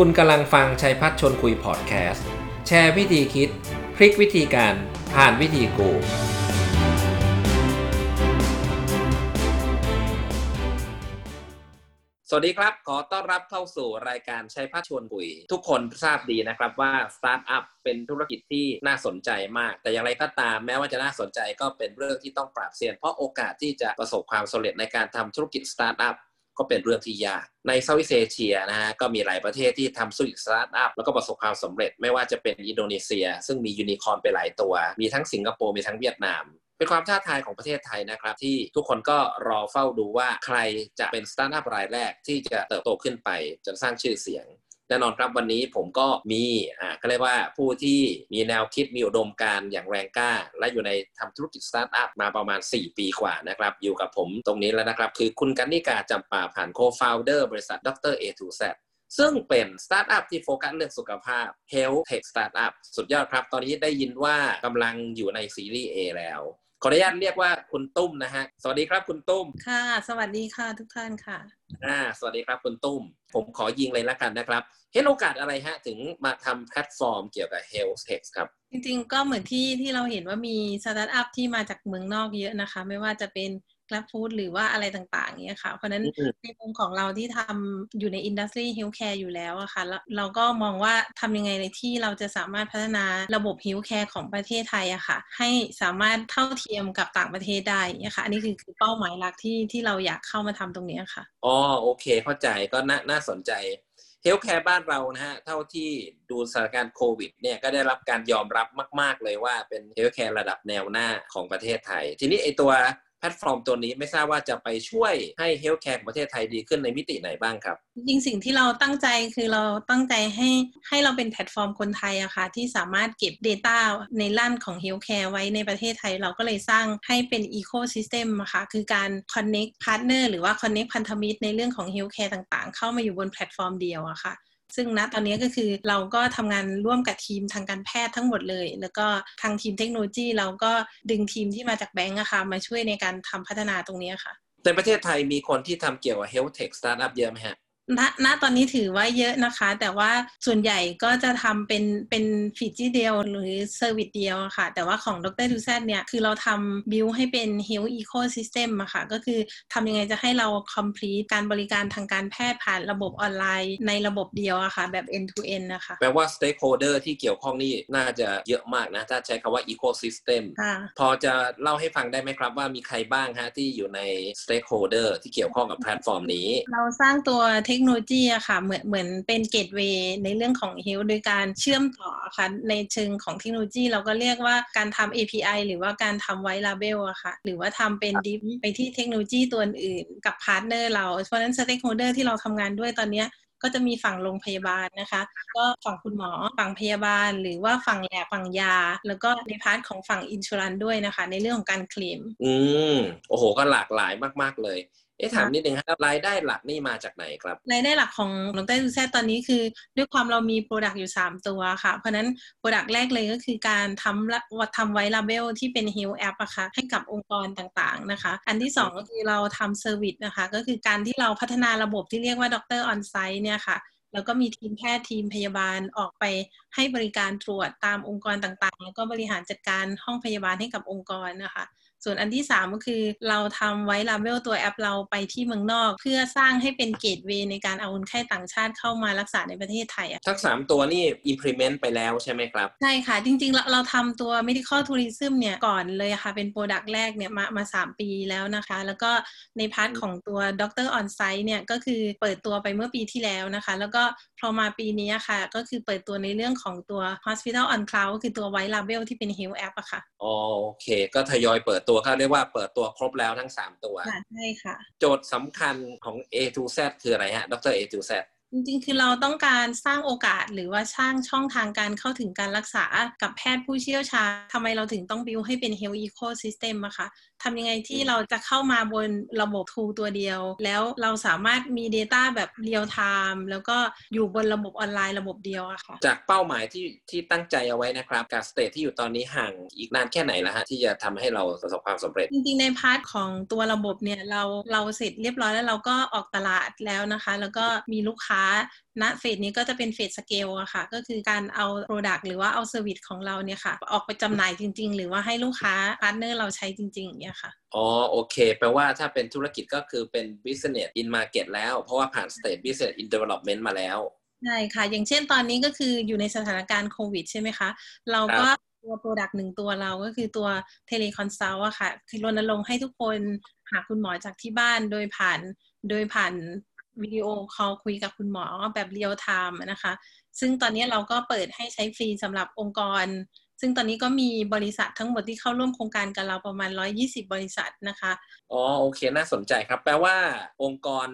คุณกำลังฟังชัยพัชร์ชวนคุยพอดแคสต์ แชร์วิธีคิด พลิกวิธีการผ่านวิธีกู สวัสดีครับ ขอต้อนรับเข้าสู่รายการชัยพัชร์ชวนคุย ทุกคนทราบดีนะครับว่าสตาร์ทอัพเป็นธุรกิจที่น่าสนใจมาก แต่อย่างไรก็ตามแม้ว่าจะน่าสนใจก็เป็นเรื่องที่ต้องปรับเปลี่ยนเพราะโอกาสที่จะประสบความสำเร็จในการทำธุรกิจสตาร์ทอัพ ก็เป็นเรื่องที่ยาก ใน Southeast Asia นะฮะก็มีหลายประเทศที่ทำธุรกิจสตาร์ทอัพแล้วก็ประสบความสำเร็จไม่ว่าจะเป็นอินโดนีเซีย ซึ่งมียูนิคอร์นไปหลายตัว มีทั้งสิงคโปร์มีทั้งเวียดนามเป็นความท้าทายของประเทศไทยนะครับ ที่ทุกคนก็รอเฝ้าดูว่าใครจะเป็นสตาร์ทอัพรายแรกที่จะเติบโตขึ้นไปจนสร้างชื่อเสียง แน่นอนครับวันนี้ผมก็มีอ่าก็เรียกว่าผู้ที่มีแนวคิดมีอุดมการณ์อย่างแรงกล้า และอยู่ในทำธุรกิจสตาร์ทอัพมาประมาณ 4 ปีกว่านะครับ อยู่กับผมตรงนี้แล้วนะครับ คือคุณกันนิกาจำปาผ่าน Co-founder บริษัทดร A to Z ซึ่งเป็นสตาร์ทอัพที่โฟกัสเรื่องสุขภาพ Health Tech Startup สุดยอดครับ ตอนนี้ได้ยินว่ากำลังอยู่ในซีรีส์ A แล้วขออนุญาตเรียกว่าคุณตุ้มนะฮะ สวัสดีครับคุณตุ้ม ค่ะ สวัสดีค่ะทุกท่านค่ะ อ่าสวัสดีครับคุณตุ้ม ผมขอยิงเลยละกันนะครับ เห็นโอกาสอะไรฮะ ถึงมาทำแพลตฟอร์มเกี่ยวกับ Health Tech ครับ จริงๆ ก็เหมือนที่ที่เราเห็นว่ามีสตาร์ทอัพที่มาจากเมืองนอกเยอะนะคะ ไม่ว่าจะเป็น Grab Food หรือว่าอะไรต่างๆเนี้ยค่ะ เพราะฉะนั้นอืมในมุมของเราที่ทำอยู่ใน industry healthcare อยู่แล้วอะค่ะแล้วเราก็มองว่าทำยังไงในที่เราจะสามารถพัฒนาระบบ healthcare ของประเทศไทยอะค่ะ ให้สามารถเท่าเทียมกับต่างประเทศได้เนี่ยค่ะ อันนี้คือคือเป้าหมายหลักที่ที่เราอยากเข้ามาทำตรงเนี้ยค่ะ อ๋อโอเค เข้าใจก็น่าน่าสนใจ healthcare บ้านเรานะฮะ เท่าที่ดูสถานการณ์โควิดเนี่ยก็ได้รับการยอมรับมาก ๆ เลยว่าเป็น healthcare ระดับแนวหน้าของประเทศไทย ทีนี้ไอตัว แพลตฟอร์มตัวนี้ไม่ทราบว่าจะไปช่วยให้ healthcare ของประเทศไทยดีขึ้นในมิติไหนบ้างครับ จริงสิ่งที่เราตั้งใจคือเราตั้งใจให้ให้เราเป็นแพลตฟอร์มคนไทยอะค่ะที่สามารถเก็บ Data ในด้านของ Healthcare ไว้ในประเทศไทย เราก็เลยสร้างให้เป็น Ecosystem อะค่ะคือการ Connect Partner หรือว่า Connect พันธมิตรในเรื่องของ Healthcare ต่างๆ เข้ามาอยู่บนแพลตฟอร์มเดียวอะค่ะ ซึ่งณตอนนี้ก็คือเราก็ทำงานร่วมกับทีมทางการแพทย์ทั้งหมดเลย แล้วก็ทางทีมเทคโนโลยีเราก็ดึงทีมที่มาจากแบงก์นะคะมาช่วยในการทำพัฒนาตรงนี้ค่ะ ในประเทศไทยมีคนที่ทำเกี่ยวกับ Health Tech Startup เยอะไหมฮะ ณณตอนนี้ถือว่าเยอะนะคะ แต่ว่าส่วนใหญ่ก็จะทำเป็นเป็นฟีเจอร์เดียวหรือเซอร์วิสเดียวอะค่ะ แต่ว่าของดรดูแซเนี่ย คือเราทำบิวให้เป็น Health Ecosystem อะค่ะ ก็คือทำยังไงจะให้เรา complete การบริการทางการแพทย์ผ่านระบบออนไลน์ ในระบบเดียวอะค่ะ แบบ end to end นะคะ แปลว่า Stakeholder ที่เกี่ยวข้องนี่น่าจะเยอะมากนะ ถ้าใช้คำว่า Ecosystem ค่ะพอจะเล่าให้ฟังได้ไหมครับว่ามีใครบ้างฮะที่อยู่ใน Stakeholder ที่เกี่ยวข้องกับแพลตฟอร์มนี้ เราสร้างตัวเทคโนโลยีอะค่ะ เหมือนเหมือนเป็น gateway ในเรื่องของ Health โดยการเชื่อมต่อค่ะในเชิงของเทคโนโลยีเราก็เรียกว่าการทำ API หรือว่าการทำ white label อะค่ะ หรือว่าทำเป็นดิฟไปที่เทคโนโลยีตัวอื่นกับ partner เราเพราะฉะนั้น stakeholder ที่เราทำงานด้วยตอนเนี้ยก็จะมีฝั่งโรงพยาบาลนะคะ ก็ฝั่งคุณหมอฝั่งพยาบาล หรือว่าฝั่งแล็บฝั่งยา แล้วก็ใน part ของฝั่ง insurance ด้วยนะคะ ในเรื่องของการเคลมอืมโอ้โหก็หลากหลายมาก ๆ เลย เอ๊ะถามนิดนึงครับรายได้หลักนี่มาจากไหนครับรายได้หลักของ Doctor A to Z ตอนนี้คือ ด้วยความเรามี product อยู่ 3 ตัวค่ะ เพราะฉะนั้น product แรกเลยก็คือการทำละทำ white label ที่เป็น Health App อะค่ะให้กับองค์กรต่างๆนะคะ อันที่ 2 ก็คือเราทำ service นะคะ ก็คือการที่เราพัฒนาระบบที่เรียกว่า Doctor on Site เนี่ยค่ะแล้วก็มีทีมแพทย์ทีมพยาบาลออกไปให้บริการตรวจตามองค์กรต่างๆ แล้วก็บริหารจัดการห้องพยาบาลให้กับองค์กรนะคะ ส่วนอันที่ 3 ก็คือเราทำ white label ตัวแอปเราไปที่เมืองนอก เพื่อสร้างให้เป็น gateway ในการเอาคนไข้ต่างชาติเข้ามารักษาในประเทศไทยอะทั้ง3ตัวนี่ implement ไปแล้วใช่ไหมครับ ใช่ค่ะ จริงๆ เราเราทำตัว medical tourism เนี่ยก่อนเลยค่ะ เป็น product แรกเนี่ยมามา 3 ปีแล้วนะคะ แล้วก็ใน part ของตัว Doctor on Site เนี่ยก็คือเปิดตัวไปเมื่อปีที่แล้วนะคะ แล้วก็พอมาปีนี้ค่ะ ก็คือเปิดตัวในเรื่องของตัว Hospital on Cloud ก็คือตัว White Label ที่เป็น Health App อะค่ะอ๋อโอเค ก็ทยอยเปิดตัวเขาเรียกว่าเปิดตัวครบแล้วทั้ง 3 ตัวค่ะใช่ค่ะ โจทย์สำคัญของ A to Z คืออะไรฮะดร A to Z จริงๆ คือเราต้องการสร้างโอกาสหรือว่าสร้างช่องทางการเข้าถึงการรักษากับแพทย์ผู้เชี่ยวชาญทำไมเราถึงต้องบิวให้เป็น health ecosystem อะคะ ทำยังไงที่เราจะเข้ามาบนระบบ tool ตัวเดียว แล้วเราสามารถมี Data แบบ real time แล้วก็อยู่บนระบบออนไลน์ระบบเดียวอะค่ะจากเป้าหมายที่ที่ตั้งใจเอาไว้นะครับกับ state ที่อยู่ตอนนี้ห่างอีกนานแค่ไหนแล้วฮะที่จะทำให้เราประสบความสำเร็จ จริงๆใน part ของตัวระบบเนี่ยเราเราเสร็จเรียบร้อยแล้วเราก็ออกตลาดแล้วนะคะ แล้วก็มีลูกค้าณ phase นี้ก็จะเป็น phase scale อะค่ะ ก็คือการเอา Product หรือว่าเอา service ของเราเนี่ยค่ะ ออกไปจำหน่ายจริง ๆ หรือว่าให้ลูกค้าpartner เราใช้จริงๆอย่างเงี้ยค่ะ อ๋อ โอเค แปลว่าถ้าเป็นธุรกิจก็คือเป็น business in market แล้ว เพราะว่าผ่าน stage business in development มาแล้ว ใช่ค่ะ อย่างเช่นตอนนี้ก็คืออยู่ในสถานการณ์โควิดใช่ไหมคะ เราก็ตัว product หนึ่งตัวเราก็คือตัว teleconsult อะค่ะคือรณรงค์ให้ทุกคนหาคุณหมอจากที่บ้านโดยผ่านโดยผ่านวิดีโอคอลคุยกับคุณหมอแบบ real time นะคะ ซึ่งตอนนี้เราก็เปิดให้ใช้ฟรีสำหรับองค์กร ซึ่งตอนนี้ก็มีบริษัททั้งหมดที่เข้าร่วมโครงการกับเราประมาณ 120 บริษัทนะคะ อ๋อ โอเค น่าสนใจครับ แปลว่าองค์กร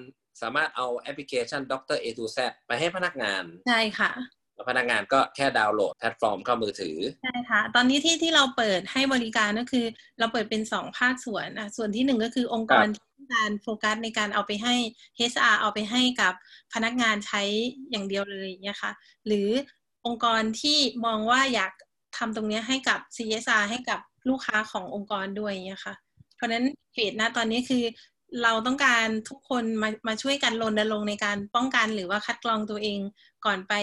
สามารถเอาแอปพลิเคชัน Dr. A to Z ไปให้พนักงาน ใช่ค่ะแล้วพนักงานก็แค่ดาวน์โหลดแพลตฟอร์มเข้ามือถือ ใช่ค่ะ ตอนนี้ที่ที่เราเปิดให้บริการก็คือ เราเปิดเป็นสองภาคส่วนอะส่วนที่หนึ่งก็คือองค์กรที่ต้องการโฟกัสในการเอาไปให้ HR เอาไปให้กับพนักงานใช้อย่างเดียวเลยเนี่ยค่ะ หรือองค์กรที่มองว่าอยาก ทำตรงนี้ให้กับ CSR ให้กับลูกค้าขององค์กรด้วยเนี่ยค่ะ เพราะนั้น phase ณ ตอนนี้คือเราต้องการทุกคนมามาช่วยกันรณรงค์ในการป้องกันหรือว่าคัดกรองตัวเองก่อนไป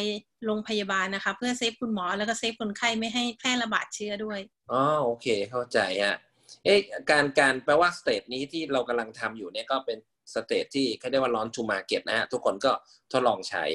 โรงพยาบาลนะคะ เพื่อ save คุณหมอแล้วก็ save คนไข้ไม่ให้แพร่ระบาดเชื้อด้วยอ๋อโอเค เข้าใจฮะเอ๊ะการการแปลว่า stage นี้ที่เรากำลังทำอยู่เนี่ยก็เป็นstage ที่เขาเรียกว่า launch to market นะฮะทุกคนก็ทดลองใช้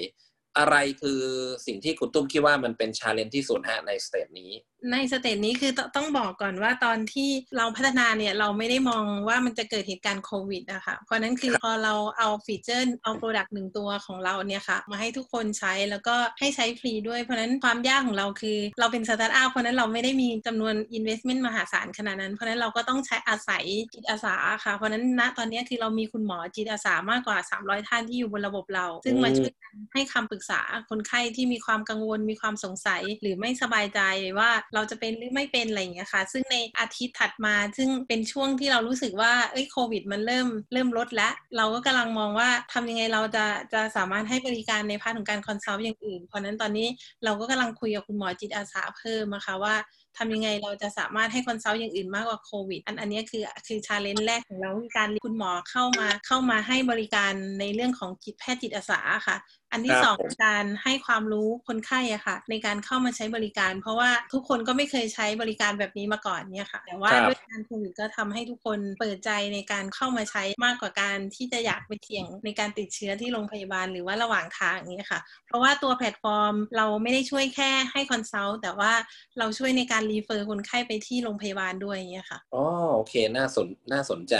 อะไรคือสิ่งที่คุณตุ้มคิดว่ามันเป็น challenge ที่สุดฮะใน stage นี้ ใน stage นี้คือตต้องบอกก่อนว่าตอนที่เราพัฒนาเนี่ยเราไม่ได้มองว่ามันจะเกิดเหตุการณ์โควิดนะคะเพราะนั้นคือพอเราเอา feature เอา product หนึ่งตัวของเราเนี่ยค่ะ มาให้ทุกคนใช้แล้วก็ให้ใช้ฟรีด้วยเพราะนั้นความยากของเราคือเราเป็นสตาร์ทอัพเพราะนั้นเราไม่ได้มีจำนวน investment มหาศาลขนาดนั้น เพราะนั้นเราก็ต้องใช้อาศัยจิตอาสาค่ะเพราะนั้นณตอนนี้คือเรามีคุณหมอจิตอาสามากกว่า 300 ท่านที่อยู่บนระบบเรา ซึ่งมาช่วยกันให้คำปรึกษาคนไข้ที่มีความกังวลมีความสงสัยหรือไม่สบายใจว่าเราจะเป็นหรือไม่เป็นอะไรอย่างเงี้ยค่ะ ซึ่งในอาทิตย์ถัดมา ซึ่งเป็นช่วงที่เรารู้สึกว่าเอ้ยโควิด มันเริ่มเริ่มลดแล้ว เราก็กำลังมองว่าทำยังไงเราจะจะสามารถให้บริการใน part ของการ consult อย่างอื่น เพราะนั้นตอนนี้เราก็กำลังคุยกับคุณหมอจิตอาสาเพิ่มนะคะว่าทำยังไงเราจะสามารถให้ consult อย่างอื่นมากกว่าโควิด อันอันนี้คือคือ challenge แรกของเราคือการคุณหมอเข้ามาเข้ามาให้บริการในเรื่องของจิตแพทย์จิตอาสาค่ะ อันที่สองการให้ความรู้คนไข้อะค่ะ ในการเข้ามาใช้บริการ เพราะว่าทุกคนก็ไม่เคยใช้บริการแบบนี้มาก่อนเนี่ยค่ะ แต่ว่าด้วยการโควิดก็ทำให้ทุกคนเปิดใจในการเข้ามาใช้มากกว่าการที่จะอยากไปเสี่ยงในการติดเชื้อที่โรงพยาบาลหรือว่าระหว่างทางอย่างนี้ค่ะ เพราะว่าตัวแพลตฟอร์มเราไม่ได้ช่วยแค่ให้ consult แต่ว่าเราช่วยในการ refer คนไข้ไปที่โรงพยาบาลด้วยอย่างนี้ค่ะอ๋อโอเคน่าสนน่าสนใจ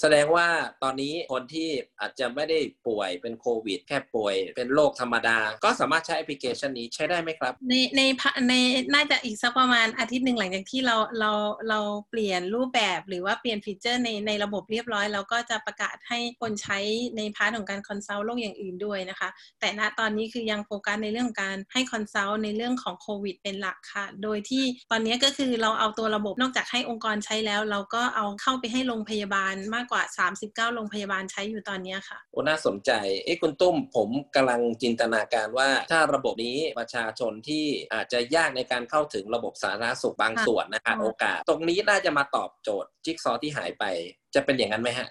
แสดงว่าตอนนี้คนที่อาจจะไม่ได้ป่วยเป็นโควิด แค่ป่วย เป็นโรคธรรมดา ก็สามารถใช้แอปพลิเคชันนี้ใช้ได้ไหมครับ ในในในน่าจะอีกสักประมาณอาทิตย์หนึ่งหลังจากที่เราเราเราเปลี่ยนรูปแบบหรือว่าเปลี่ยน feature ในในระบบเรียบร้อย เราก็จะประกาศให้คนใช้ใน part ของการ consult โรคอย่างอื่นด้วยนะคะ แต่ณตอนนี้คือยังโฟกัสในเรื่องการให้ consult ในเรื่องของโควิด เป็นหลักค่ะ โดยที่ตอนนี้ก็คือเราเอาตัวระบบนอกจากให้องค์กรใช้แล้ว เราก็เอาเข้าไปให้โรงพยาบาลมากกว่า 39 โรงพยาบาลใช้อยู่ตอนนี้ค่ะ โอ้น่าสนใจ เอ้คุณตุ้มผมกำลังจินตนาการว่า ถ้าระบบนี้ประชาชนที่อาจจะยากในการเข้าถึงระบบสาธารณสุขบางส่วนนะฮะโอกาส ตรงนี้น่าจะมาตอบโจทย์จิ๊กซอว์ที่หายไป จะเป็นอย่างนั้นไหมฮะ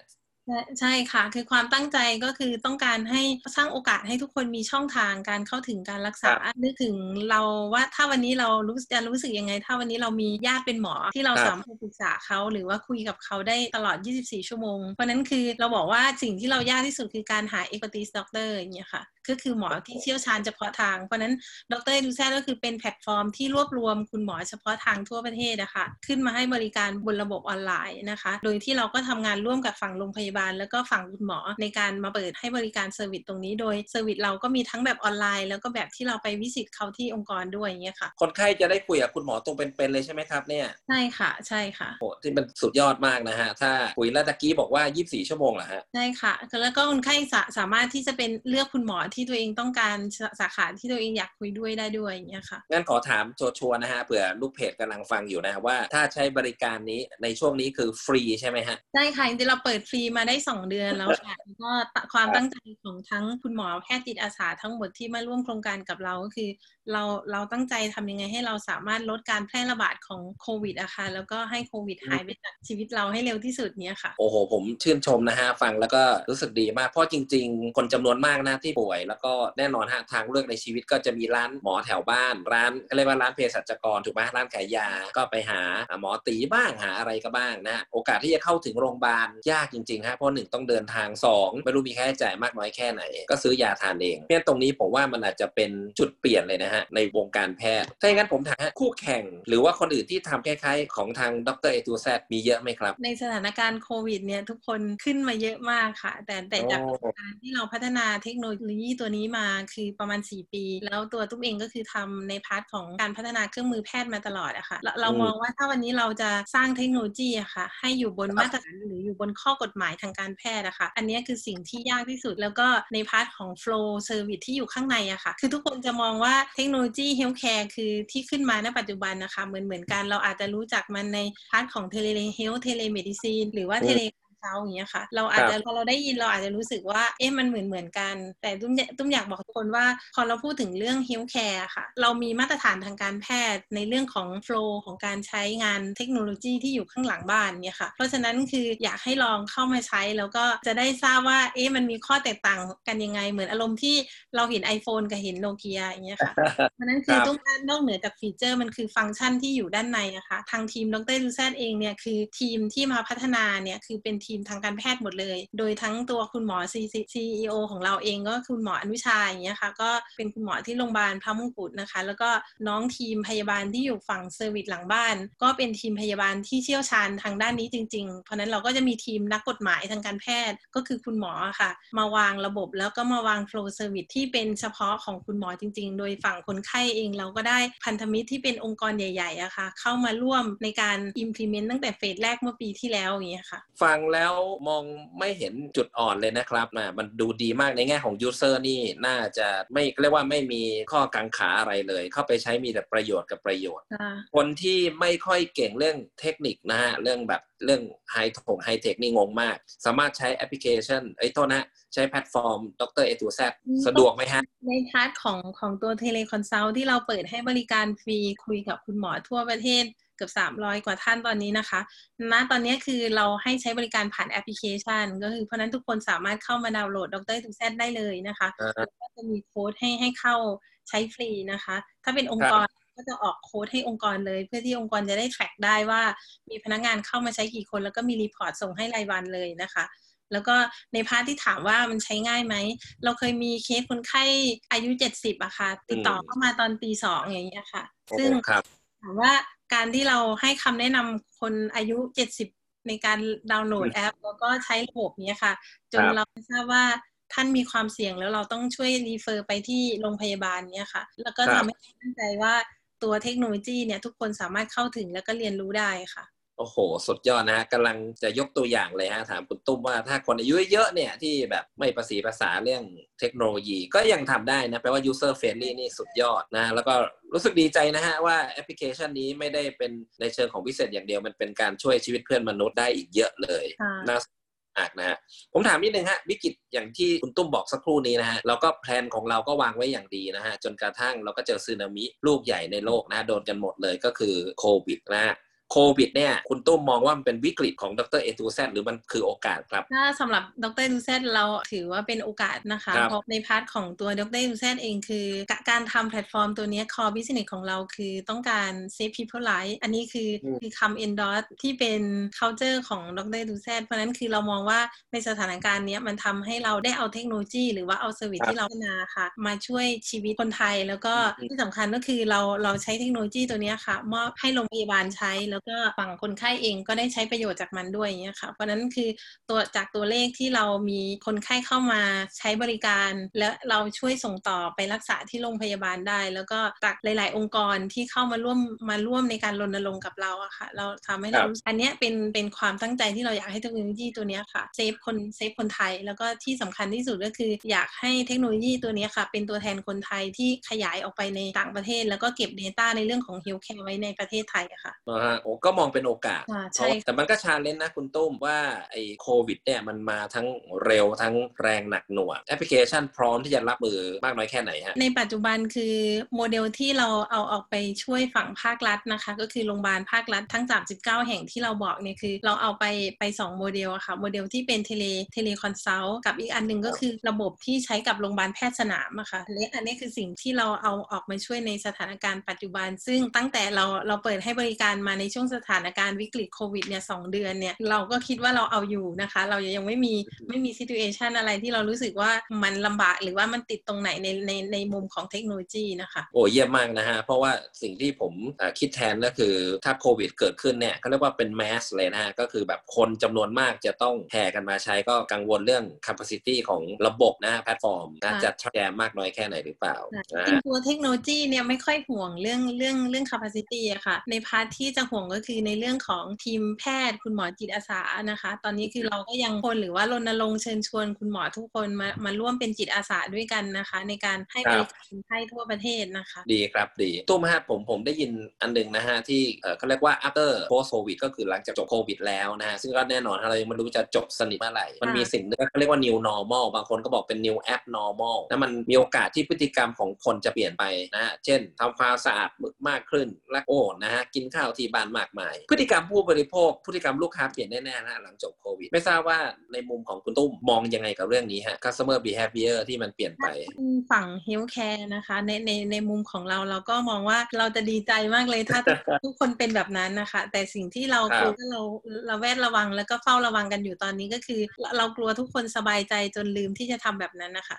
ใช่ค่ะ คือความตั้งใจก็คือต้องการให้สร้างโอกาสให้ทุกคนมีช่องทางการเข้าถึงการรักษานึกถึงเราว่าถ้าวันนี้เรารู้จะรู้สึกยังไง ถ้าวันนี้เรามีญาติเป็นหมอที่เราสามารถปรึกษาเขาหรือว่าคุยกับเขาได้ตลอด 24 ชั่วโมง เพราะนั้นคือเราบอกว่าสิ่งที่เรายากที่สุดคือการหา expertise doctor อย่างเงี้ยค่ะก็คือหมอที่เชี่ยวชาญเฉพาะทาง เพราะนั้น Dr. A to Z ก็คือเป็นแพลตฟอร์มที่รวบรวมคุณหมอเฉพาะทางทั่วประเทศนะคะขึ้นมาให้บริการบนระบบออนไลน์นะคะ โดยที่เราก็ทำงานร่วมกับฝั่งโรงพยาบาลแล้วก็ฝั่งคุณหมอในการมาเปิดให้บริการ service ตรงนี้โดย service เราก็มีทั้งแบบออนไลน์ แล้วก็แบบที่เราไป visit เขาที่องค์กรด้วยอย่างเงี้ยค่ะ คนไข้จะได้คุยกับคุณหมอตรงเป็นๆเลยใช่ไหมครับเนี่ยใช่ค่ะใช่ค่ะโอ้ที่มันสุดยอดมากนะฮะถ้าคุยแล้วตะกี้บอกว่า 24 ชั่วโมงเหรอฮะใช่ค่ะ แล้วก็คนไข้สาสามารถที่จะเป็นเลือกคุณหมอที่ตัวเองต้องการสาขาที่ตัวเองอยากคุยด้วยได้ด้วยอย่างเงี้ยค่ะงั้นขอถามโจชัวนะฮะเผื่อลูกเพจกำลังฟังอยู่นะว่าถ้าใช้บริการนี้ในช่วงนี้คือฟรีใช่ไหมฮะใช่ค่ะจริงๆเราเปิดฟรีมาได้2เดือนแล้วค่ะก็ความตั้งใจของทั้งคุณหมอแพทย์จิตอาสาทั้งหมดที่มาร่วมโครงการกับเราก็คือ เราเราตั้งใจทำยังไงให้เราสามารถลดการแพร่ระบาดของโควิดอะค่ะแล้วก็ให้โควิดหายไปจากชีวิตเราให้เร็วที่สุดเนี้ยค่ะ โอ้โห ผมชื่นชมนะฮะ ฟังแล้วก็รู้สึกดีมากเพราะจริง ๆ คนจำนวนมากนะที่ป่วย แล้วก็แน่นอนฮะทางเลือกในชีวิตก็จะมีร้านหมอแถวบ้าน ร้านเรียกว่าร้านเภสัชกรถูกไหมร้านขายยาก็ไปหาหมอตีบ้างหาอะไรก็บ้างนะโอกาสที่จะเข้าถึงโรงพยาบาลยากจริงๆฮะเพราะหนึ่งต้องเดินทางสองไม่รู้มีค่าใช้จ่ายมากน้อยแค่ไหน ก็ซื้อยาทานเองเพราะตรงนี้ผมว่ามันอาจจะเป็นจุดเปลี่ยนเลยนะฮะในวงการแพทย์ ถ้าอย่างนั้นผมถามคู่แข่ง หรือว่าคนอื่นที่ทำคล้ายๆของทาง Dr. A to Z มีเยอะไหมครับ ในสถานการณ์โควิดเนี่ยทุกคนขึ้นมาเยอะมากค่ะ แต่แต่จากการที่เราพัฒนาเทคโนโลยีตัวนี้มาคือประมาณ 4 ปี แล้วตัวตุ้มเองก็คือทำใน part ของการพัฒนาเครื่องมือแพทย์มาตลอดอะค่ะเรามองว่าถ้าวันนี้เราจะสร้างเทคโนโลยีอะค่ะให้อยู่บนมาตรฐานหรืออยู่บนข้อกฎหมายทางการแพทย์อะค่ะอันนี้คือสิ่งที่ยากที่สุด แล้วก็ในพาร์ทของ flow service ที่อยู่ข้างในอะค่ะ คือทุกคนจะมองว่าเทคโนโลยี healthcare คือที่ขึ้นมาในปัจจุบันนะคะเหมือนเหมือนกันเราอาจจะรู้จักมันในพาร์ทของ tele health tele medicine หรือว่า tele อะไรอย่างเงี้ยค่ะ เราอาจจะพอเราได้ยินเราอาจจะรู้สึกว่า เอ๊ะมันเหมือนเหมือนกัน แต่ตุ้มตุ้มอยากบอกทุกคนว่า พอเราพูดถึงเรื่อง health care ค่ะ เรามีมาตรฐานทางการแพทย์ในเรื่องของ flow ของการใช้งานเทคโนโลยีที่อยู่ข้างหลังบ้านเนี่ยค่ะ เพราะฉะนั้นคืออยากให้ลองเข้ามาใช้แล้วก็จะได้ทราบว่า เอ๊ะมันมีข้อแตกต่างกันยังไง เหมือนอารมณ์ที่เราเห็น iPhone กับเห็นโนเกียอย่างเงี้ยค่ะเพราะนั้นคือตุ้มนอกเหนือจากฟีเจอร์มันคือฟังก์ชันที่อยู่ด้านในอะค่ะทางทีมดรลูแซดเองเนี่ยคือทีมที่มาพัฒนาเนี่ยคือเป็นทีมทางการแพทย์หมดเลย โดยทั้งตัวคุณหมอ CEO ของเราเองก็คุณหมออนุชาอย่างเงี้ยค่ะก็เป็นคุณหมอที่โรงพยาบาลพระมงกุฎนะคะ แล้วก็น้องทีมพยาบาลที่อยู่ฝั่ง service หลังบ้าน ก็เป็นทีมพยาบาลที่เชี่ยวชาญทางด้านนี้จริง ๆ เพราะนั้นเราก็จะมีทีมนักกฎหมายทางการแพทย์ก็คือคุณหมอค่ะ มาวางระบบแล้วก็มาวาง flow service ที่เป็นเฉพาะของคุณหมอจริง ๆ โดยฝั่งคนไข้เองเราก็ได้พันธมิตรที่เป็นองค์กรใหญ่ๆอะค่ะเข้ามาร่วมในการ implement ตั้งแต่เฟสแรกเมื่อปีที่แล้วอย่างเงี้ยค่ะ ฟังแล้วมองไม่เห็นจุดอ่อนเลยนะครับนะมันดูดีมากในแง่ของยูเซอร์นี่น่าจะไม่เรียกว่าไม่มีข้อกังขาอะไรเลย เข้าไปใช้มีแต่ประโยชน์กับประโยชน์ คนที่ไม่ค่อยเก่งเรื่องเทคนิคนะฮะเรื่องแบบเรื่องไฮทงไฮเทคนี่งงมาก สามารถใช้แอปพลิเคชันไอ้โทษนะใช้แพลตฟอร์ม Doctor A to Z สะดวกไหมฮะ ใน part ของของตัว teleconsult ที่เราเปิดให้บริการฟรีคุยกับคุณหมอทั่วประเทศ เกือบ 300 กว่าท่านตอนนี้นะคะณตอนนี้คือเราให้ใช้บริการผ่านแอปพลิเคชัน ก็คือเพราะนั้นทุกคนสามารถเข้ามาดาวน์โหลด Doctor A to Z ได้เลยนะคะแล้วก็จะมีโค้ดให้ให้เข้าใช้ฟรีนะคะ ถ้าเป็นองค์กรก็จะออกโค้ดให้องค์กรเลย เพื่อที่องค์กรจะได้ track ได้ว่ามีพนักงานเข้ามาใช้กี่คน แล้วก็มี report ส่งให้รายวันเลยนะคะแล้วก็ใน part ที่ถามว่ามันใช้ง่ายไหม เราเคยมีเคสคนไข้อายุ70อะค่ะ ติดต่อเข้ามาตอนตีสองอย่างเงี้ยค่ะ ซึ่งถามว่า การที่เราให้คำแนะนำคนอายุ70ในการดาวน์โหลดแอป แล้วก็ใช้ระบบนี้ค่ะ จนเราทราบว่าท่านมีความเสี่ยงแล้วเราต้องช่วย refer ไปที่โรงพยาบาลเนี้ยค่ะ แล้วก็ทำให้มั่นใจว่าตัวเทคโนโลยีเนี่ยทุกคนสามารถเข้าถึงแล้วก็เรียนรู้ได้ค่ะ โอ้โห สุดยอดนะฮะกำลังจะยกตัวอย่างเลยฮะ ถามคุณตุ้มว่าถ้าคนอายุเยอะเนี่ย ที่แบบไม่ประสีภาษาเรื่องเทคโนโลยี ก็ยังทำได้นะ แปลว่า user friendly นี่สุดยอดนะ แล้วก็รู้สึกดีใจนะฮะ ว่าแอปพลิเคชันนี้ไม่ได้เป็นในเชิงของพิเศษอย่างเดียว มันเป็นการช่วยชีวิตเพื่อนมนุษย์ได้อีกเยอะเลยน่ามากนะฮะผมถามนิดนึงฮะวิกฤตอย่างที่คุณตุ้มบอกสักครู่นี้นะฮะเราก็แพลนของเราก็วางไว้อย่างดีนะฮะจนกระทั่งเราก็เจอซึนามิลูกใหญ่ในโลกนะโดนกันหมดเลยก็คือโควิดนะฮะ โควิดเนี่ยคุณตุ้มมองว่ามันเป็นวิกฤตของ Doctor A to Z หรือมันคือโอกาสครับ ถ้าสำหรับ Doctor A to Z เราถือว่าเป็นโอกาสนะคะ เพราะใน part ของตัว Doctor A to Z เองคือ การทำแพลตฟอร์มตัวนี้ core business ของเราคือต้องการ save people life อันนี้คือคือคำ endorse ที่เป็น culture ของ Doctor A to Z เพราะนั้นคือเรามองว่าในสถานการณ์นี้มันทำให้เราได้เอาเทคโนโลยี หรือว่าเอา service ที่เราพัฒนาค่ะ มาช่วยชีวิตคนไทย แล้วก็ที่สำคัญก็คือเราเราใช้เทคโนโลยีตัวนี้ค่ะมอบให้โรงพยาบาลใช้แล้วแล้วก็ฝั่งคนไข้เองก็ได้ใช้ประโยชน์จากมันด้วยอย่างเงี้ยค่ะ เพราะนั้นคือตัวจากตัวเลขที่เรามีคนไข้เข้ามาใช้บริการ และเราช่วยส่งต่อไปรักษาที่โรงพยาบาลได้ แล้วก็จากหลาย ๆ องค์กรที่เข้ามาร่วมมาร่วมในการรณรงค์กับเราอะค่ะ เราทำให้เราอันนี้เป็นเป็นความตั้งใจที่เราอยากให้เทคโนโลยีตัวนี้ค่ะเซฟคนเซฟคนไทย แล้วก็ที่สำคัญที่สุดก็คือ อยากให้เทคโนโลยีตัวนี้ค่ะ เป็นตัวแทนคนไทยที่ขยายออกไปในต่างประเทศ แล้วก็เก็บ Data ในเรื่องของ Healthcare ไว้ในประเทศไทยอะค่ะก็มองเป็นโอกาสอ่าเพใช่ราะแต่มันก็ challenge นะคุณตุ้มว่าไอ้โควิดเนี่ยมันมาทั้งเร็วทั้งแรงหนักหน่วงแอปพลิเคชันพร้อมที่จะรับมือมากน้อยแค่ไหนฮะ ในปัจจุบันคือโมเดลที่เราเอาออกไปช่วยฝั่งภาครัฐนะคะ ก็คือโรงพยาบาลภาครัฐทั้ง 39 แห่งที่เราบอกเนี่ยคือ เราเอาไปไป 2 โมเดลอะค่ะโมเดลที่เป็น tele teleconsult กับอีกอันหนึ่งก็คือระบบที่ใช้กับโรงพยาบาลแพทย์สนามอะค่ะอันนี้อันนี้คือสิ่งที่เราเอาออกมาช่วยในสถานการณ์ปัจจุบัน ซึ่งตั้งแต่เราเราเปิดให้บริการมาในช่วงสถานการณ์วิกฤตโควิดเนี่ยสองเดือนเนี่ยเราก็คิดว่าเราเอาอยู่นะคะ เรายังไม่มีไม่มี situation อะไรที่เรารู้สึกว่ามันลำบากหรือว่ามันติดตรงไหนในในในมุมของเทคโนโลยีนะคะโอ้เยี่ยมมากนะฮะ เพราะว่าสิ่งที่ผมเอ่อคิดแทนก็คือถ้าโควิดเกิดขึ้นเนี่ยเขาเรียกว่าเป็น mass เลยนะฮะ ก็คือแบบคนจำนวนมากจะต้องแห่กันมาใช้ก็กังวลเรื่อง capacity ของระบบนะฮะแพลตฟอร์มนะค่ะจะแจมมากน้อยแค่ไหนหรือเปล่านะจริงฮะตัวเทคโนโลยีเนี่ยไม่ค่อยห่วงเรื่องเรื่องเรื่อง capacity อะค่ะ ใน part ที่จะห่วงก็คือในเรื่องของทีมแพทย์คุณหมอจิตอาสานะคะ ตอนนี้คือเราก็ยังคนหรือว่ารณรงค์เชิญชวนคุณหมอทุกคนมามาร่วมเป็นจิตอาสาด้วยกันนะคะ ในการให้บริการคนไข้ทั่วประเทศนะคะ ดีครับดีตุ้มฮะผมผมได้ยินอันหนึ่งนะฮะที่เอ่อเขาเรียกว่า after post covid ก็คือหลังจากจบโควิดแล้วนะฮะซึ่งก็แน่นอนเรายังไม่รู้จะจบสนิทเมื่อไหร่มันมีสิ่งที่เขาเรียกว่า new normal บางคนก็บอกเป็น new abnormal นะมันมีโอกาสที่พฤติกรรมของคนจะเปลี่ยนไปนะฮะเช่นทำความสะอาดมากขึ้นและโอ้นะฮะกินข้าวที่บ้านมากมาย พฤติกรรมผู้บริโภค พฤติกรรมลูกค้าเปลี่ยนแน่ๆนะฮะหลังจบโควิด ไม่ทราบว่าในมุมของคุณตุ้มมองยังไงกับเรื่องนี้ฮะ customer behavior ที่มันเปลี่ยนไปฝั่งเฮลท์แคร์นะคะในในในมุมของเราเราก็มองว่าเราจะดีใจมากเลยถ้าทุกทุกคนเป็นแบบนั้นนะคะ แต่สิ่งที่เราคกรัลับวเราเราแวดระวังแล้วก็เฝ้าระวังกันอยู่ตอนนี้ก็คือ เราเรากลัวทุกคนสบายใจจนลืมที่จะทำแบบนั้นนะคะ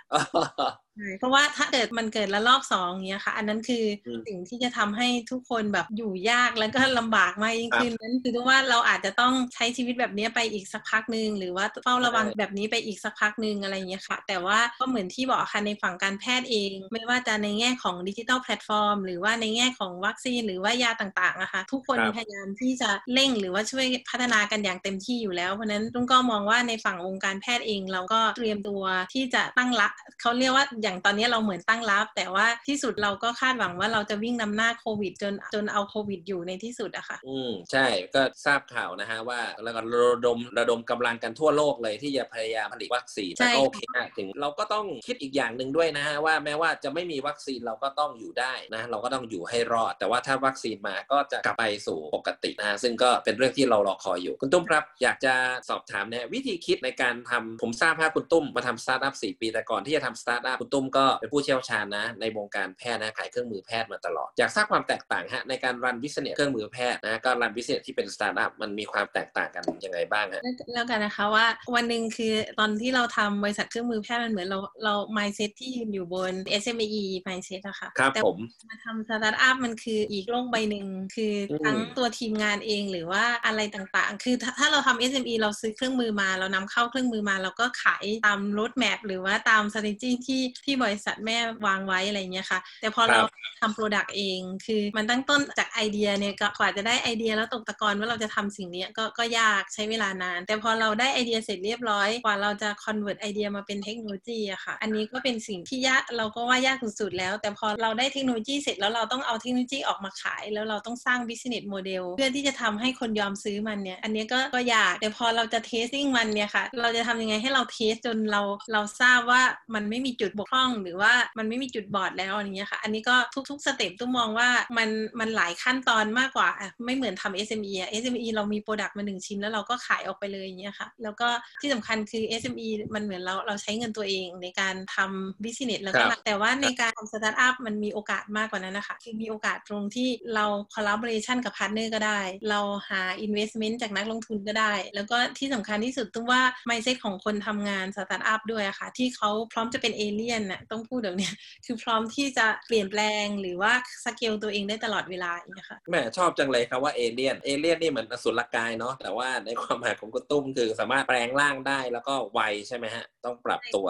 ใช่เพราะว่าถ้าเกิดมันเกิดละลอกสองอย่างเงี้ยค่ะ อันนั้นคืออมสิ่งที่จะทำให้ทุกคนแบบอยู่ยากแล้วก็ลำบากมากยิ่งขึ้นนั้นคือต้องว่าเราอาจจะต้องใช้ชีวิตแบบนี้ไปอีกสักพักหนึ่งหรือว่าเฝ้าระวังแบบนี้ไปอีกสักพักหนึ่งอะไรอย่างเงี้ยค่ะ แต่ว่าก็เหมือนที่บอกค่ะในฝั่งการแพทย์เอง ไม่ว่าจะในแง่ของดิจิทัลแพลตฟอร์มหรือว่าในแง่ของวัคซีนหรือว่ายาต่างๆนะคะทุกคนครับพยายามที่จะเร่งหรือว่าช่วยพัฒนากันอย่างเต็มที่อยู่แล้ว เพราะฉะนั้นตุ้งก็มองว่าในฝั่งวงการแพทย์เองเราก็เตรียมตัวที่จะตั้งรับเขาเรียกว่าอย่างตอนนี้เราเหมือนตั้งรับ แต่ว่าที่สุดเราก็คาดหวังว่าเราจะวิ่งนำหน้าโควิด จนจนเอาโควิดอยู่ในที่สุดอะค่ะ อืมใช่ก็ทราบข่าวนะฮะว่าแล้วก็ระดมระดมกำลังกันทั่วโลกเลยที่จะพยายามผลิตวัคซีนใช่แต่ก็โอเคนะถึงเราก็ต้องคิดอีกอย่างหนึ่งด้วยนะฮะว่าแม้ว่าจะไม่มีวัคซีนเราก็ต้องอยู่ได้นะเราก็ต้องอยู่ให้รอด แต่ว่าถ้าวัคซีนมาก็จะกลับไปสู่ปกตินะฮะซึ่งก็เป็นเรื่องที่เรารอคอยอยู่ คุณตุ้มครับ อยากจะสอบถามเนี่ยวิธีคิดในการทำผมทราบว่าคุณตุ้มมาทำสตาร์ทอัพสี่ปีแต่ก่อนที่จะทำสตาร์ทอัพคุณตุ้มก็เป็นผู้เชี่ยวชาญนะในวงการแพทย์นะขายเครื่องมือแพทย์มาตลอดอยากทราบความแตกต่างฮะในการ run business เครื่องมือแพทย์นะก็ run business ที่เป็นสตาร์ทอัพมันมีความแตกต่างกันยังไงบ้างฮะแล้วกันนะคะว่าวันหนึ่งคือตอนที่เราทำบริษัทเครื่องมือแพทย์มันเหมือนเราเรา mindset ที่ยืนอยู่บน SME mindset อะค่ะครับแต่พอมาทำสตาร์ทอัพมันคืออีกโลกใบหนึ่งคืออมทั้งตัวทีมงานเองหรือว่าอะไรต่างๆ คือถ้าถ้าเราทำ SME เราซื้อเครื่องมือมา เรานำเข้าเครื่องมือมา เราก็ขายตาม roadmap หรือว่าตาม strategy ที่ที่บริษัทแม่วางไว้อะไรอย่างเงี้ยค่ะ แต่พอเราครับทำ product เองคือมันตั้งต้นจากไอเดียเนี่ยก็กว่าจะได้ไอเดียแล้วตกตะกอนว่าเราจะทำสิ่งนี้ก็ก็ยากใช้เวลานาน แต่พอเราได้ไอเดียเสร็จเรียบร้อยกว่าเราจะ convert ไอเดียมาเป็นเทคโนโลยีอะค่ะ อันนี้ก็เป็นสิ่งที่ยากเราก็ว่ายากสุดๆแล้ว แต่พอเราได้เทคโนโลยีเสร็จแล้วเราต้องเอาเทคโนโลยีออกมาขาย แล้วเราต้องสร้าง business model เพื่อที่จะทำให้คนยอมซื้อมันเนี่ย อันนี้ก็ก็ยาก แต่พอเราจะ testing มันเนี่ยค่ะ เราจะทำยังไงให้เรา test จนเราเราทราบว่ามันไม่มีจุดบกพร่องหรือว่ามันไม่มีจุดบอดแล้วอะไรเงี้ยค่ะ อันนี้ก็ทุกๆ step ต้องมองว่ามันมันหลายขั้นตอนมากกว่าไม่เหมือนทำ SME อะ SME เรามี product มาหนึ่งชิ้นแล้วเราก็ขายออกไปเลยอย่างเงี้ยค่ะ แล้วก็ที่สำคัญคือ SME มันเหมือนเราเราใช้เงินตัวเองในการทำ business แล้วก็ครับแต่ว่าในการทำสตาร์ทอัพมันมีโอกาสมากกว่านั้นนะคะคือมีโอกาสตรงที่เรา collaboration กับพาร์ทเนอร์ก็ได้ เราหา investment จากนักลงทุนก็ได้ แล้วก็ที่สำคัญที่สุดต้องว่า mindset ของคนทำงานสตาร์ทอัพด้วยอะค่ะ ที่เขาพร้อมจะเป็นเอเลี่ยนน่ะต้องพูดแบบเนี้ยคือพร้อมที่จะเปลี่ยนแปลงหรือว่าสเกลตัวเองได้ตลอดเวลาอย่างเงี้ยค่ะแหม่ชอบจังเลยครับว่าเอเลี่ยนเอเลี่ยนนี่เหมือนอสุรกายเนาะแต่ว่าในความหมายของคุณตุ้มคือสามารถแปลงร่างได้แล้วก็ไวใช่ไหมฮะ ต้องปรับตัว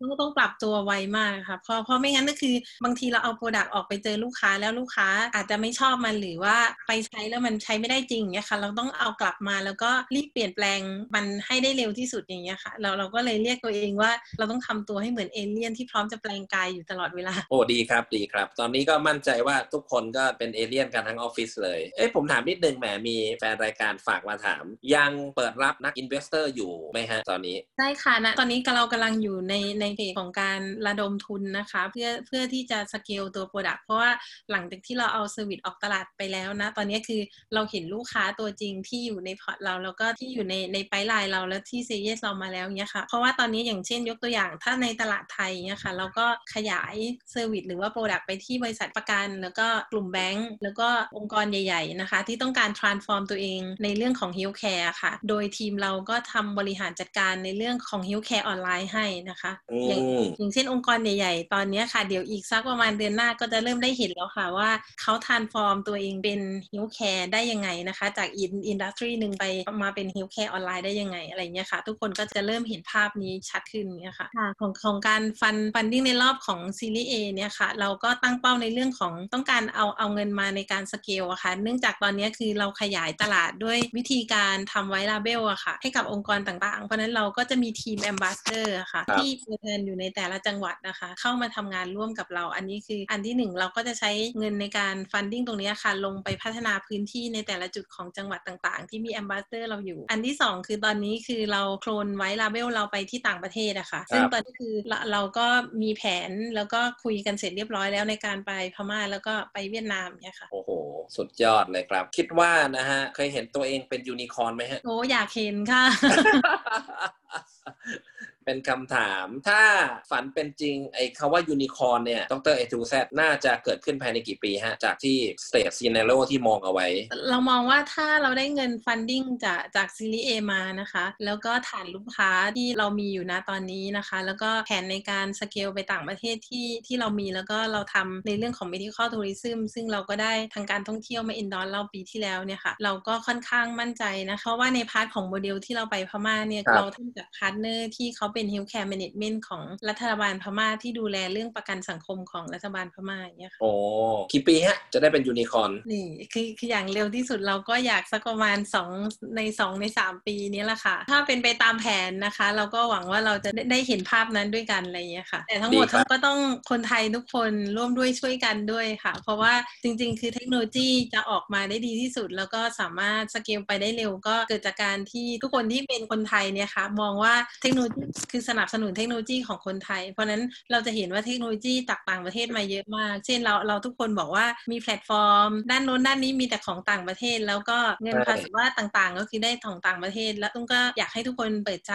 ต้องต้องปรับตัวไวมากค่ะเพราะเพราะไม่งั้นก็คือบางทีเราเอา product ออกไปเจอลูกค้าแล้วลูกค้าอาจจะไม่ชอบมันหรือว่าไปใช้แล้วมันใช้ไม่ได้จริงเนี่ยค่ะ เราต้องเอากลับมาแล้วก็รีบเปลี่ยนแปลงมันให้ได้เร็วที่สุดอย่างเงี้ยค่ะ เราเราก็เลยเรียกตัวเองว่าเราต้องทำตัวให้เหมือนเอเลี่ยนที่พร้อมจะแปลงกายอยู่ตลอดเวลา โอ้ดีครับดีครับ ตอนนี้ก็มั่นใจว่าทุกคนก็เป็นเอเลี่ยนกันทั้งออฟฟิศเลยเอ๊ะผมถามนิดนึงแหมมีแฟนรายการฝากมาถาม ยังเปิดรับนัก investor อยู่ไหมฮะตอนนี้ใช่ค่ะนะตอนนี้เรากำลังอยู่ในใน phase ของการระดมทุนนะคะ เพื่อเพื่อที่จะสเกลตัว product เพราะว่าหลังจากที่เราเอา service ออกตลาดไปแล้วนะ ตอนนี้คือเราเห็นลูกค้าตัวจริงที่อยู่ในพอร์ตเราแล้วก็ที่อยู่ในใน pipeline เราแล้วที่ say yes เรามาแล้วเนี่ยค่ะเพราะว่าตอนนี้อย่างเช่นยกตัวอย่างถ้าในตลาดไทยเนี่ยค่ะเราก็ขยาย service หรือว่า product ไปที่บริษัทประกัน แล้วก็กลุ่มแบงก์แล้วก็องค์กรใหญ่ๆนะคะ ที่ต้องการ transform ตัวเองในเรื่องของ healthcare ค่ะ โดยทีมเราก็ทำบริหารจัดการในเรื่องของ healthcare ออนไลน์ให้นะคะอือย่างมอย่างเช่นองค์กรใหญ่ ๆ ตอนเนี้ยค่ะ เดี๋ยวอีกสักประมาณเดือนหน้าก็จะเริ่มได้เห็นแล้วค่ะว่าเขา transform ตัวเองเป็น healthcare ได้ยังไงนะคะ จากอิน industry หนึ่งไปมาเป็น healthcare ออนไลน์ได้ยังไงอะไรเงี้ยค่ะ ทุกคนก็จะเริ่มเห็นภาพนี้ชัดขึ้นเนี่ยค่ะค่ะของของการฟัน funding ในรอบของซีรีส์ A เนี่ยค่ะ เราก็ตั้งเป้าในเรื่องของต้องการเอาเอาเงินมาในการสเกลอะค่ะ เนื่องจากตอนเนี้ยคือเราขยายตลาดด้วยวิธีการทำ white label อะค่ะ ให้กับองค์กรต่างๆ เพราะฉะนั้นเราก็จะมีทีม ambassador ค่ะครับที่ตัวแทนอยู่ในแต่ละจังหวัดนะคะ เข้ามาทำงานร่วมกับเรา อันนี้คืออันที่หนึ่งเราก็จะใช้เงินในการ funding ตรงเนี้ยค่ะ ลงไปพัฒนาพื้นที่ในแต่ละจุดของจังหวัดต่างๆ ที่มี ambassador เราอยู่ อันที่สองคือตอนนี้คือเรา clone white label เราไปที่ต่างประเทศอะค่ะ ซึ่งตอนนี้คือเราเราก็มีแผนแล้วก็คุยกันเสร็จเรียบร้อยแล้วในการไปพม่าแล้วก็ไปเวียดนามเนี่ยค่ะโอ้โหสุดยอดเลยครับ คิดว่านะฮะ เคยเห็นตัวเองเป็นยูนิคอร์นไหมฮะ โอ้อยากเห็นค่ะ เป็นคำถาม ถ้าฝันเป็นจริงไอ้คำว่ายูนิคอร์นเนี่ย Doctor A to Z น่าจะเกิดขึ้นภายในกี่ปีฮะ จากที่ state scenario ที่มองเอาไว้ เรามองว่าถ้าเราได้เงิน funding จากจากซีรีส์ A มานะคะ แล้วก็ฐานลูกค้าที่เรามีอยู่นะตอนนี้นะคะ แล้วก็แผนในการสเกลไปต่างประเทศที่ที่เรามีแล้วก็เราทำในเรื่องของ medical tourism ซึ่งเราก็ได้ทางการท่องเที่ยวมา endorse เราปีที่แล้วเนี่ยค่ะเราก็ค่อนข้างมั่นใจนะเพราะว่าใน part ของโมเดลที่เราไปพม่าเนี่ยครับเราทำจาก partner ที่เขาเป็น healthcare management ของรัฐบาลพม่าที่ดูแลเรื่องประกันสังคมของรัฐบาลพม่าอย่างเงี้ยค่ะโอ้กี่ปีฮะ จะได้เป็นยูนิคอร์นนี่คือคืออย่างเร็วที่สุดเราก็อยากสักประมาณสองในสองในสามปีนี้แหละค่ะ ถ้าเป็นไปตามแผนนะคะ เราก็หวังว่าเราจะได้ได้เห็นภาพนั้นด้วยกันอะไรอย่างเงี้ยค่ะ แต่ทั้งหมดดีครับทั้งก็ต้องคนไทยทุกคนร่วมด้วยช่วยกันด้วยค่ะ เพราะว่าจริง ๆ คือเทคโนโลยีจะออกมาได้ดีที่สุด แล้วก็สามารถสเกลไปได้เร็วก็เกิดจากการที่ทุกคนที่เป็นคนไทยเนี่ยค่ะมองว่าเทคโนโลยีคือสนับสนุนเทคโนโลยีของคนไทย เพราะนั้นเราจะเห็นว่าเทคโนโลยีจากต่างประเทศมาเยอะมาก เช่นเราเราทุกคนบอกว่ามีแพลตฟอร์ม ด้านโน้นด้านนี้มีแต่ของต่างประเทศ แล้วก็เงินภาษีว่าต่างๆ ก็คือได้ของต่างประเทศ แล้วตุ้มก็อยากให้ทุกคนเปิดใจ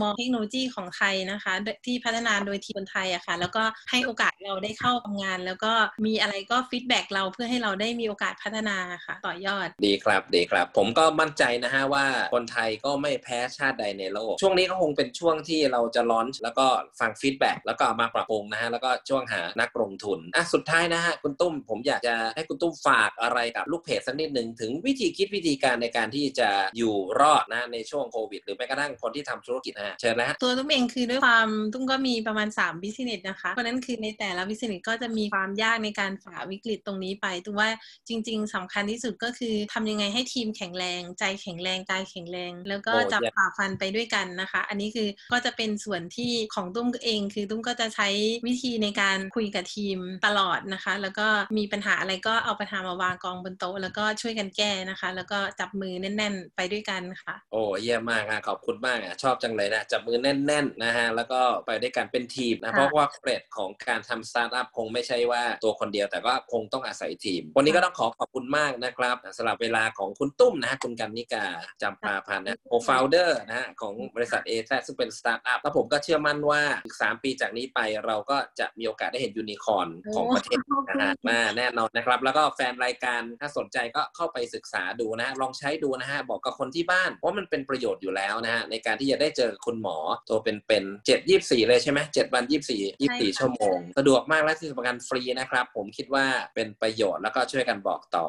มองเทคโนโลยีของไทยนะคะ ที่พัฒนาโดยทีมคนไทยอะค่ะ แล้วก็ให้โอกาสเราได้เข้าทำงาน แล้วก็มีอะไรก็ feedback เราเพื่อให้เราได้มีโอกาสพัฒนาค่ะ ต่อยอดดีครับดีครับ ผมก็มั่นใจนะฮะว่าคนไทยก็ไม่แพ้ชาติใดในโลก ช่วงนี้ก็คงเป็นช่วงที่เราจะลอนช์แล้วก็ฟังฟีดแบ็กแล้วก็เอามาปรับปรุงนะฮะแล้วก็ช่วงหานักลงทุนอะสุดท้ายนะฮะคุณตุ้มผมอยากจะให้คุณตุ้มฝากอะไรกับลูกเพจสักนิดหนึ่งถึงวิธีคิดวิธีการในการที่จะอยู่รอดนะในช่วงโควิด หรือแม้กระทั่งคนที่ทำธุรกิจนะฮะเชิญนะฮะตัวตุ้มเองคือด้วยความตุ้มก็มีประมาณ3 business นะคะเพราะฉะนั้นคือในแต่ละ business ก็จะมีความยากในการฝ่าวิกฤตตรงนี้ไปตุ้มว่าจริง ๆสำคัญที่สุดก็คือทำยังไงให้ทีมแข็งแรง ใจแข็งแรงกายแข็งแรง แล้วก็โอ้จะเยี่ยมฝ่าฟันไปด้วยกันนะคะ อันนี้คือก็จะเป็นส่วนที่ของตุ้มเอง คือตุ้มก็จะใช้วิธีในการคุยกับทีมตลอดนะคะ แล้วก็มีปัญหาอะไรก็เอาปัญหามาวางกองบนโต๊ะแล้วก็ช่วยกันแก้นะคะ แล้วก็จับมือแน่น ๆ ไปด้วยกันค่ะ โอ้เยี่ยมมากอะขอบคุณมากอะชอบจังเลยนะจับมือแน่น ๆนะฮะแล้วก็ไปด้วยกันเป็นทีมนะค่ะเพราะว่าเกรดของการทำสตาร์ทอัพคงไม่ใช่ว่าตัวคนเดียวแต่ก็คงต้องอาศัยทีม วันนี้ก็ต้องขอขอบคุณมากนะครับสำหรับเวลาของคุณตุ้มนะฮะคุณกันนิกาจำปาพันธ์นะ co-founder นะฮะของบริษัท A to Z ซึ่งเป็นสตาร์ทอัพแล้วผมก็เชื่อมั่นว่าอีก 3 ปีจากนี้ไปเราก็จะมีโอกาสได้เห็นยูนิคอร์นของประเทศนะฮะมาแน่นอนนะครับ แล้วก็แฟนรายการถ้าสนใจก็เข้าไปศึกษาดูนะฮะลองใช้ดูนะฮะบอกกับคนที่บ้านเพราะมันเป็นประโยชน์อยู่แล้วนะฮะในการที่จะได้เจอคุณหมอตัวเป็นๆเจ็ดยี่สี่เลยใช่ไหมเจ็ดวันยี่สี่ยี่สี่ใช่ค่ะชั่วโมง สะดวกมากและที่สำคัญฟรีนะครับ ผมคิดว่าเป็นประโยชน์แล้วก็ช่วยกันบอกต่อ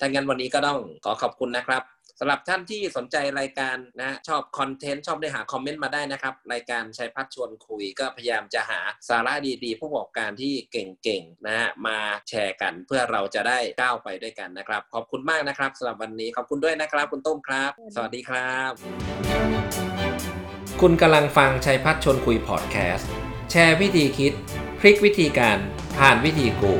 ถ้างั้นวันนี้ก็ต้องขอขอบคุณนะครับ สำหรับท่านที่สนใจรายการนะชอบคอนเทนต์ชอบได้หาคอมเมนต์มาได้นะครับ รายการชัยพัฒน์ชวนคุยก็พยายามจะหาสาระดีๆ ผู้ประกอบการที่เก่งๆนะฮะมาแชร์กันเพื่อเราจะได้ก้าวไปด้วยกันนะครับ ขอบคุณมากนะครับสำหรับวันนี้ขอบคุณด้วยนะครับ คุณต้มครับ สวัสดีครับ คุณกำลังฟังชัยพัฒน์ชวนคุยพอดแคสต์แชร์วิธีคิด พลิกวิธีการผ่านวิธีกู